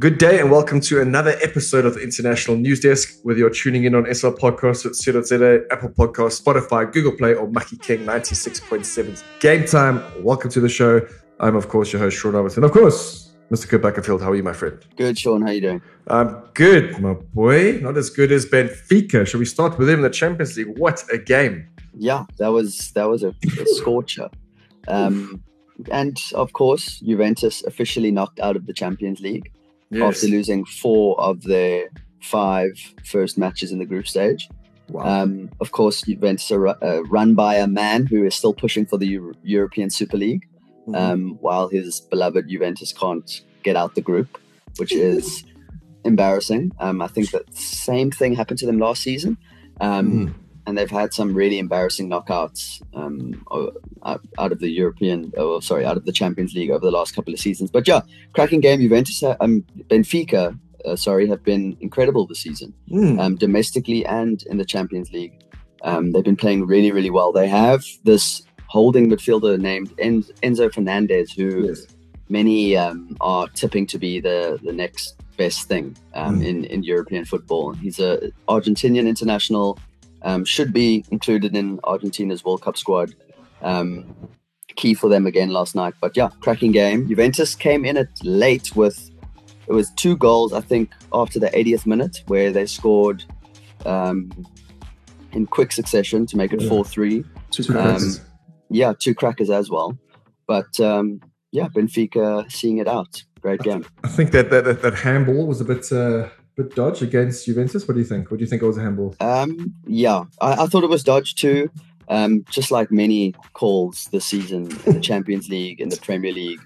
Good day and welcome to another episode of the International News Desk. Whether you're tuning in on SR Podcasts at CZ, Apple Podcasts, Spotify, Google Play, or Mackie King 96.7 Game Time, welcome to the show. I'm, of course, your host, Sean Roberts. And, of course, Mr. Kurt Backerfield, how are you, my friend? Good, Sean. How are you doing? I'm good, my boy. Not as good as Benfica. Shall we start with him in the Champions League? What a game. Yeah, that was that was a, a scorcher. Um, and, of course, Juventus officially knocked out of the Champions League Yes. after losing four of their five first matches in the group stage. Wow. Um, of course, Juventus are uh, run by a man who is still pushing for the Euro- European Super League, Mhm. um, while his beloved Juventus can't get out the group, which is embarrassing. Um, I think that same thing happened to them last season. Um, Mhm. And they've had some really embarrassing knockouts um, out, out of the European, oh, sorry, out of the Champions League over the last couple of seasons. But yeah, cracking game. Juventus, um, Benfica, uh, sorry, have been incredible this season Mm. um, domestically and in the Champions League. Um, they've been playing really, really well. They have this holding midfielder named En- Enzo Fernandez, who Yes. many um, are tipping to be the, the next best thing um, Mm. in, in European football. He's a Argentinian international, um, should be included in Argentina's World Cup squad. Um, key for them again last night. But yeah, cracking game. Juventus came in it late with it was two goals, I think, after the 80th minute, where they scored um, in quick succession to make it Yeah. 4 3. Two Um, crackers. Yeah, two crackers as well. But um, yeah, Benfica seeing it out. Great game. I think that that, that, that handball was a bit uh, bit dodge against Juventus. What do you think? What do you think it was a handball? Um, yeah, I, I thought it was dodge too. Um, just like many calls this season in the Champions League, in the Premier League,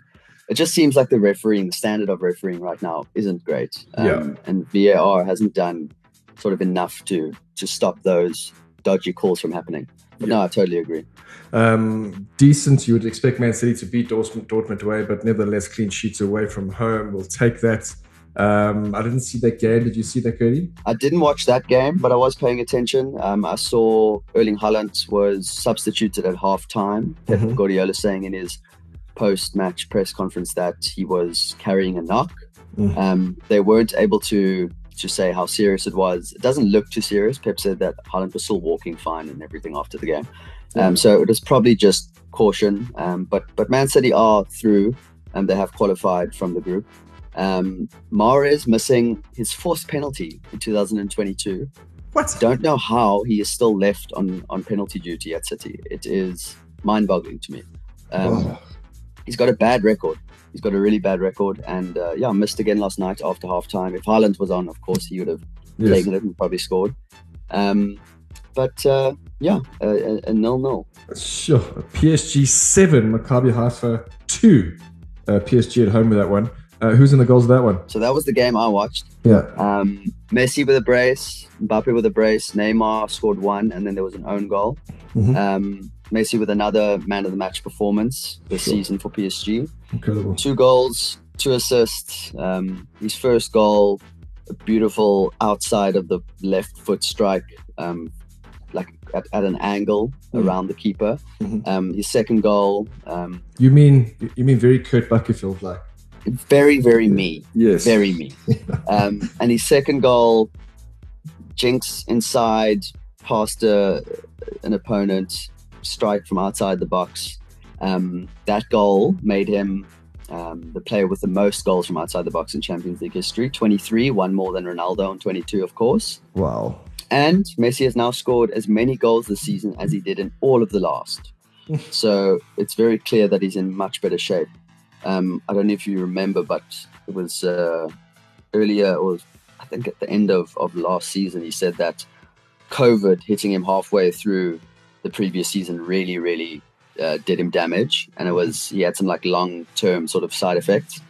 it just seems like the refereeing, the standard of refereeing right now, isn't great. Um, Yeah. And VAR hasn't done sort of enough to to stop those dodgy calls from happening. But no, I totally agree. Um, decent. You would expect Man City to beat Dortmund, Dortmund away, but nevertheless, clean sheets away from home. We'll take that. Um, I didn't see that game. Did you see that, Cody? I didn't watch that game, but I was paying attention. Um, I saw Erling Haaland was substituted at half time. Pep Mhm. Guardiola saying in his post match press conference that he was carrying a knock. Mhm. Um, they weren't able to to say how serious it was. It doesn't look too serious. Pep said that Haaland was still walking fine and everything after the game. Um, so it was probably just caution. Um, but but Man City are through and they have qualified from the group. Um, Mahrez missing his fourth penalty in 2022. What? Don't know how he is still left on, on penalty duty at City. It is mind boggling to me. Um. He's got a bad record. He's got a really bad record. And uh, yeah, missed again last night after half time. If Haaland was on, of course, he would have Yes. taken it and probably scored. Um, but uh, yeah, a, a, a nil-nil. Sure. PSG seven, Maccabi Haifa two. Uh, PSG at home with that one. Uh, who's in the goals of that one? So that was the game I watched. Yeah. Um, Messi with a brace, Mbappe with a brace, Neymar scored one, and then there was an own goal. Mhm. Um, Messi with another man of the match performance this Sure. season for PSG. Incredible. Two goals, two assists. Um, his first goal, a beautiful outside of the left foot strike, um, like at, at an angle Mhm. around the keeper. Mhm. Um, his second goal, um, You mean you mean very Kurt Buckerfield like? Very, very me. Yes. very me. Um, and his second goal, jinx inside, past a, an opponent, strike from outside the box. Um, that goal made him um, the player with the most goals from outside the box in Champions League history 23, one more than Ronaldo, and 22, of course. Wow. And Messi has now scored as many goals this season as he did in all of the last. so it's very clear that he's in much better shape. Um, I don't know if you remember, but it was uh, earlier, or I think at the end of, of last season, he said that COVID hitting him halfway through the previous season really, really uh, did him damage. And it was, he had some like long term sort of side effects.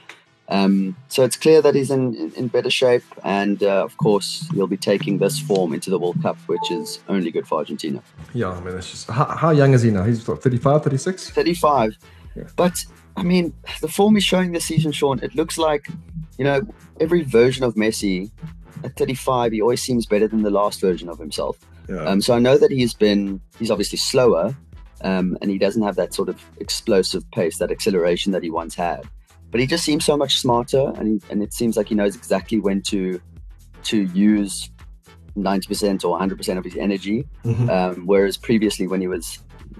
Um, so it's clear that he's in, in, better shape, and uh, of course he'll be taking this form into the World Cup, which is only good for Argentina. Yeah, I mean, it's just how, how young is he now? He's what, 35, 36? 35, Yeah. but I mean the form he's showing this season, Sean. It looks like you know every version of Messi at 35, he always seems better than the last version of himself. Yeah. Um, so I know that he's been he's obviously slower, um, and he doesn't have that sort of explosive pace, that acceleration that he once had. but he just seems so much smarter, and and it seems like he knows exactly when to to use 90% or 100% of his energy. Mhm. Um, whereas previously, when he was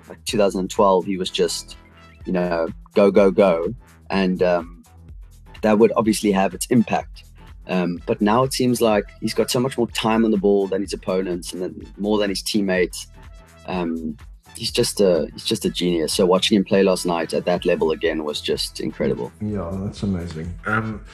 like 2012, he was just, you know, go, go, go. And um, that would obviously have its impact. Um, but now it seems like he's got so much more time on the ball than his opponents and then more than his teammates. Um, he's just a he's just a genius. So watching him play last night at that level again was just incredible. Yeah, that's amazing. Um,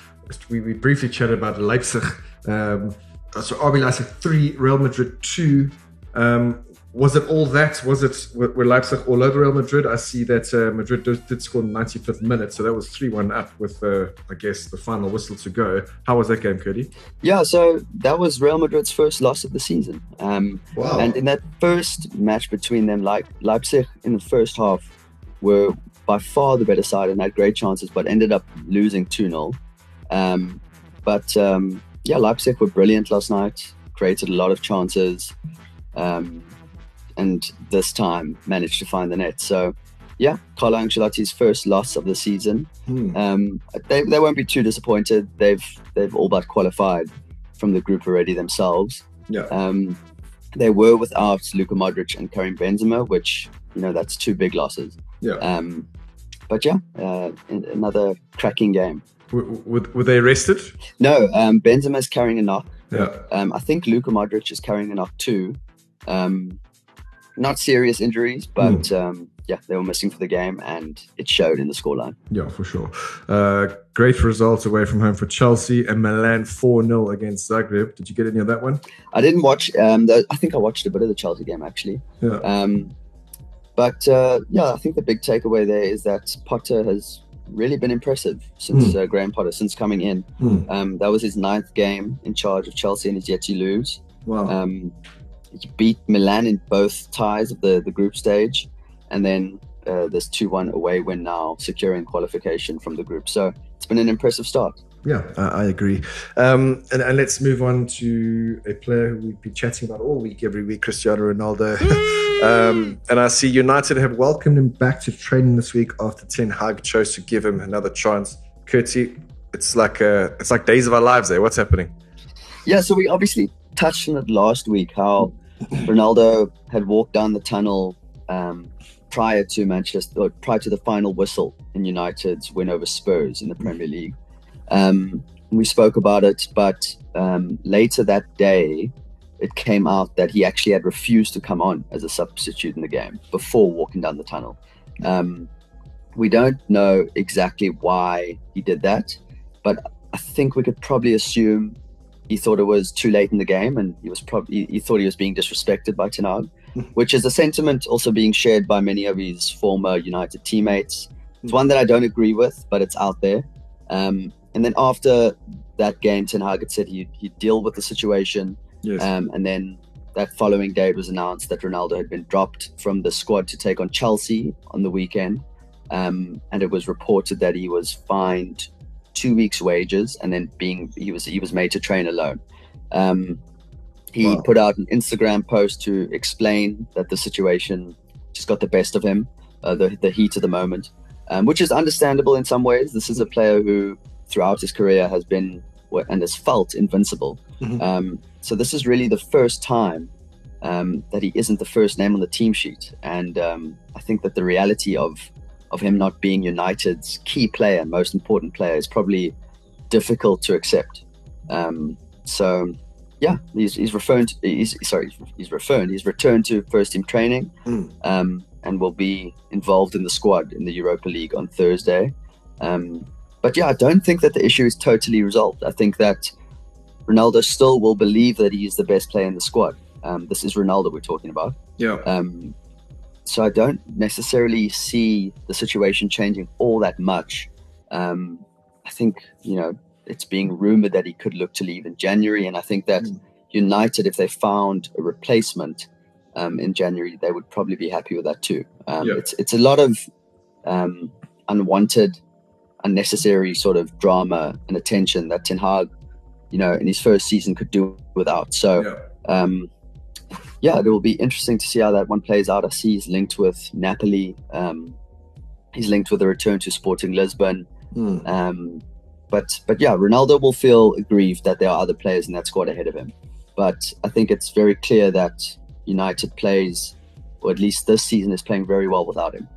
we, we briefly chatted about Leipzig. Um, so RB Leipzig three, Real Madrid two. Um, was it all that? Was it were Leipzig all over Real Madrid? I see that uh, Madrid did, did score in the 95th minute, so that was three one up with uh, I guess the final whistle to go. How was that game, Cody? Yeah, so that was Real Madrid's first loss of the season. Um, Wow. And in that first match between them, like Leipzig in the first half were by far the better side and had great chances, but ended up losing 2 0. Um, but um, yeah, Leipzig were brilliant last night, created a lot of chances, um, and this time managed to find the net. So yeah, Carlo Ancelotti's first loss of the season. Hmm. Um, they, they won't be too disappointed. They've they've all but qualified from the group already themselves. Yeah. Um, they were without Luka Modric and Karim Benzema, which you know that's two big losses. Yeah. Um, but yeah, uh, an- another cracking game. W- were, were they arrested? No, um, Benzema's carrying a knock. Yeah. Um, I think Luka Modric is carrying a knock too. Um, not serious injuries, but um, yeah, they were missing for the game, and it showed in the scoreline. Yeah, for sure. Uh, great results away from home for Chelsea and Milan 4 0 against Zagreb. Did you get any of that one? I didn't watch. Um, the, I think I watched a bit of the Chelsea game actually. Yeah. Um, but uh, yeah, I think the big takeaway there is that Potter has really been impressive since uh, Graham Potter since coming in. Hmm. Um, that was his ninth game in charge of Chelsea, and he's yet to lose. Wow. Um, beat Milan in both ties of the the group stage, and then uh, this two one away win now, securing qualification from the group. So it's been an impressive start. Yeah, I, agree. Um, and, and let's move on to a player who we've been chatting about all week, every week, Cristiano Ronaldo. um, and I see United have welcomed him back to training this week after Ten Hag chose to give him another chance. Curti, it's like uh, it's like days of our lives there. What's happening? Yeah, so we obviously touched on it last week how Ronaldo had walked down the tunnel um, prior to Manchester, or prior to the final whistle in United's win over Spurs in the Premier League. Um, we spoke about it, but um, later that day, it came out that he actually had refused to come on as a substitute in the game before walking down the tunnel. Um, we don't know exactly why he did that, but I think we could probably assume he thought it was too late in the game and he was probably he thought he was being disrespected by Ten Hag, which is a sentiment also being shared by many of his former United teammates. It's one that I don't agree with, but it's out there. Um, and then after that game, Ten Hag had said he'd, he'd deal with the situation. Yes. Um, and then that following day, it was announced that Ronaldo had been dropped from the squad to take on Chelsea on the weekend. Um, and it was reported that he was fined two weeks' wages, and then being he was he was made to train alone. Um, he Wow. put out an Instagram post to explain that the situation just got the best of him, uh, the the heat of the moment, um, which is understandable in some ways. This is a player who, throughout his career, has been and has felt invincible. Mhm. Um, so this is really the first time um, that he isn't the first name on the team sheet, and um, I think that the reality of of him not being United's key player, and most important player, is probably difficult to accept. Um, so, yeah, he's he's referred. To, he's sorry, he's referred. He's returned to first team training, Mm. um, and will be involved in the squad in the Europa League on Thursday. Um, but yeah, I don't think that the issue is totally resolved. I think that Ronaldo still will believe that he is the best player in the squad. Um, this is Ronaldo we're talking about. Yeah. Um, so I don't necessarily see the situation changing all that much. Um, I think you know it's being rumored that he could look to leave in January, and I think that Mm. United, if they found a replacement um, in January, they would probably be happy with that too. Um, Yeah. It's it's a lot of um, unwanted, unnecessary sort of drama and attention that Ten Hag, you know, in his first season could do without. So Yeah. Yeah, it will be interesting to see how that one plays out. I see he's linked with Napoli. Um, he's linked with a return to Sporting Lisbon. Mm. Um, but but yeah, Ronaldo will feel aggrieved that there are other players in that squad ahead of him. But I think it's very clear that United plays, or at least this season is playing very well without him,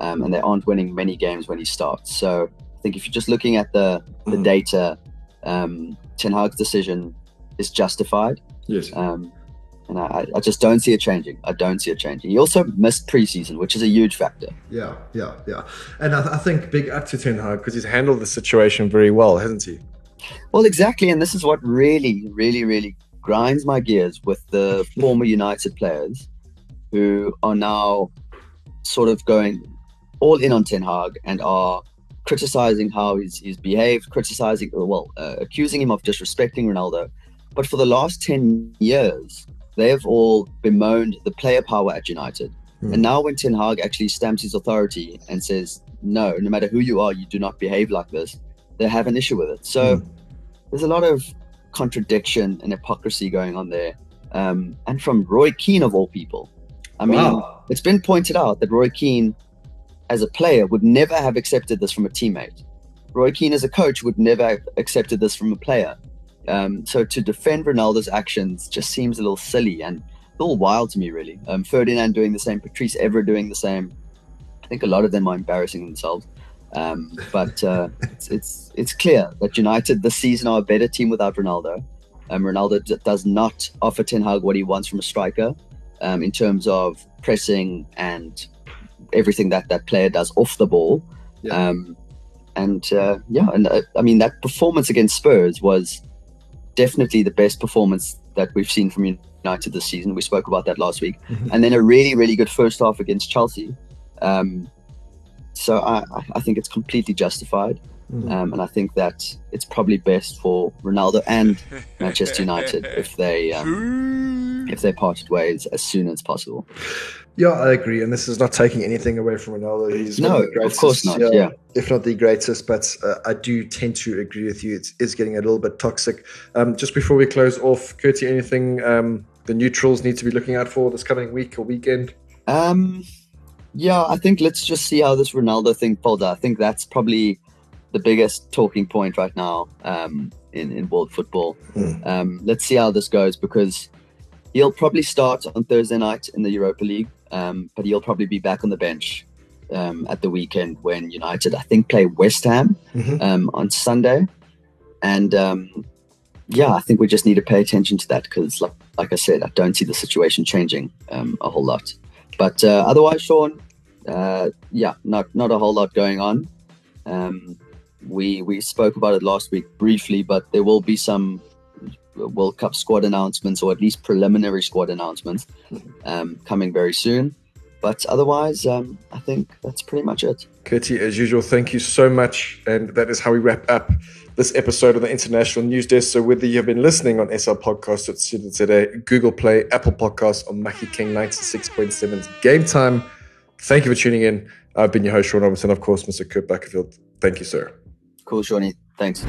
um, and they aren't winning many games when he starts. So I think if you're just looking at the the mm. data, um, Ten Hag's decision is justified. Yes. Um, and I, I just don't see it changing. I don't see it changing. He also missed preseason, which is a huge factor. Yeah, yeah, yeah. And I, I think big up to Ten Hag because he's handled the situation very well, hasn't he? Well, exactly. And this is what really, really, really grinds my gears with the former United players who are now sort of going all in on Ten Hag and are criticizing how he's, he's behaved, criticizing, well, uh, accusing him of disrespecting Ronaldo. But for the last 10 years, they have all bemoaned the player power at United. Mm. And now when Ten Hag actually stamps his authority and says, no, no matter who you are, you do not behave like this, they have an issue with it. So mm. there's a lot of contradiction and hypocrisy going on there. Um, and from Roy Keane, of all people. I mean, wow. it's been pointed out that Roy Keane, as a player, would never have accepted this from a teammate. Roy Keane, as a coach, would never have accepted this from a player. Um, so to defend Ronaldo's actions just seems a little silly and a little wild to me, really. Um, Ferdinand doing the same, Patrice Evra doing the same. I think a lot of them are embarrassing themselves. Um, but uh, it's, it's, it's clear that United this season are a better team without Ronaldo. Um, Ronaldo d- does not offer Ten Hag what he wants from a striker um, in terms of pressing and everything that that player does off the ball. Yeah. Um, and uh, yeah, and uh, I mean that performance against Spurs was definitely the best performance that we've seen from United this season. We spoke about that last week, mm-hmm. and then a really, really good first half against Chelsea. Um, so I, I, think it's completely justified, mm-hmm. um, and I think that it's probably best for Ronaldo and Manchester United if they um, if they parted ways as soon as possible. Yeah, I agree, and this is not taking anything away from Ronaldo. He's no, of course not. Yeah, yeah, if not the greatest, but uh, I do tend to agree with you. It is getting a little bit toxic. Um, just before we close off, Curtie, anything um, the neutrals need to be looking out for this coming week or weekend? Um, yeah, I think let's just see how this Ronaldo thing folds out. I think that's probably the biggest talking point right now um, in in world football. Mm. Um, let's see how this goes because he'll probably start on Thursday night in the Europa League um, but he'll probably be back on the bench um, at the weekend when United, I think, play West Ham mm-hmm. um, on Sunday. And um, yeah, I think we just need to pay attention to that because, like, like, I said, I don't see the situation changing um, a whole lot. But uh, otherwise, Sean, uh, yeah, not not a whole lot going on. Um, we we spoke about it last week briefly, but there will be some World Cup squad announcements, or at least preliminary squad announcements, um, coming very soon. But otherwise, um, I think that's pretty much it. Curtie, as usual, thank you so much. And that is how we wrap up this episode of the International News Desk. So whether you've been listening on SL Podcast at Student today, Google Play, Apple Podcasts, or Mackie King 96.7's Game Time, thank you for tuning in. I've been your host, Sean Robinson, of course, Mr. Kurt Backerfield. Thank you, sir. Cool, Shawnee. Thanks.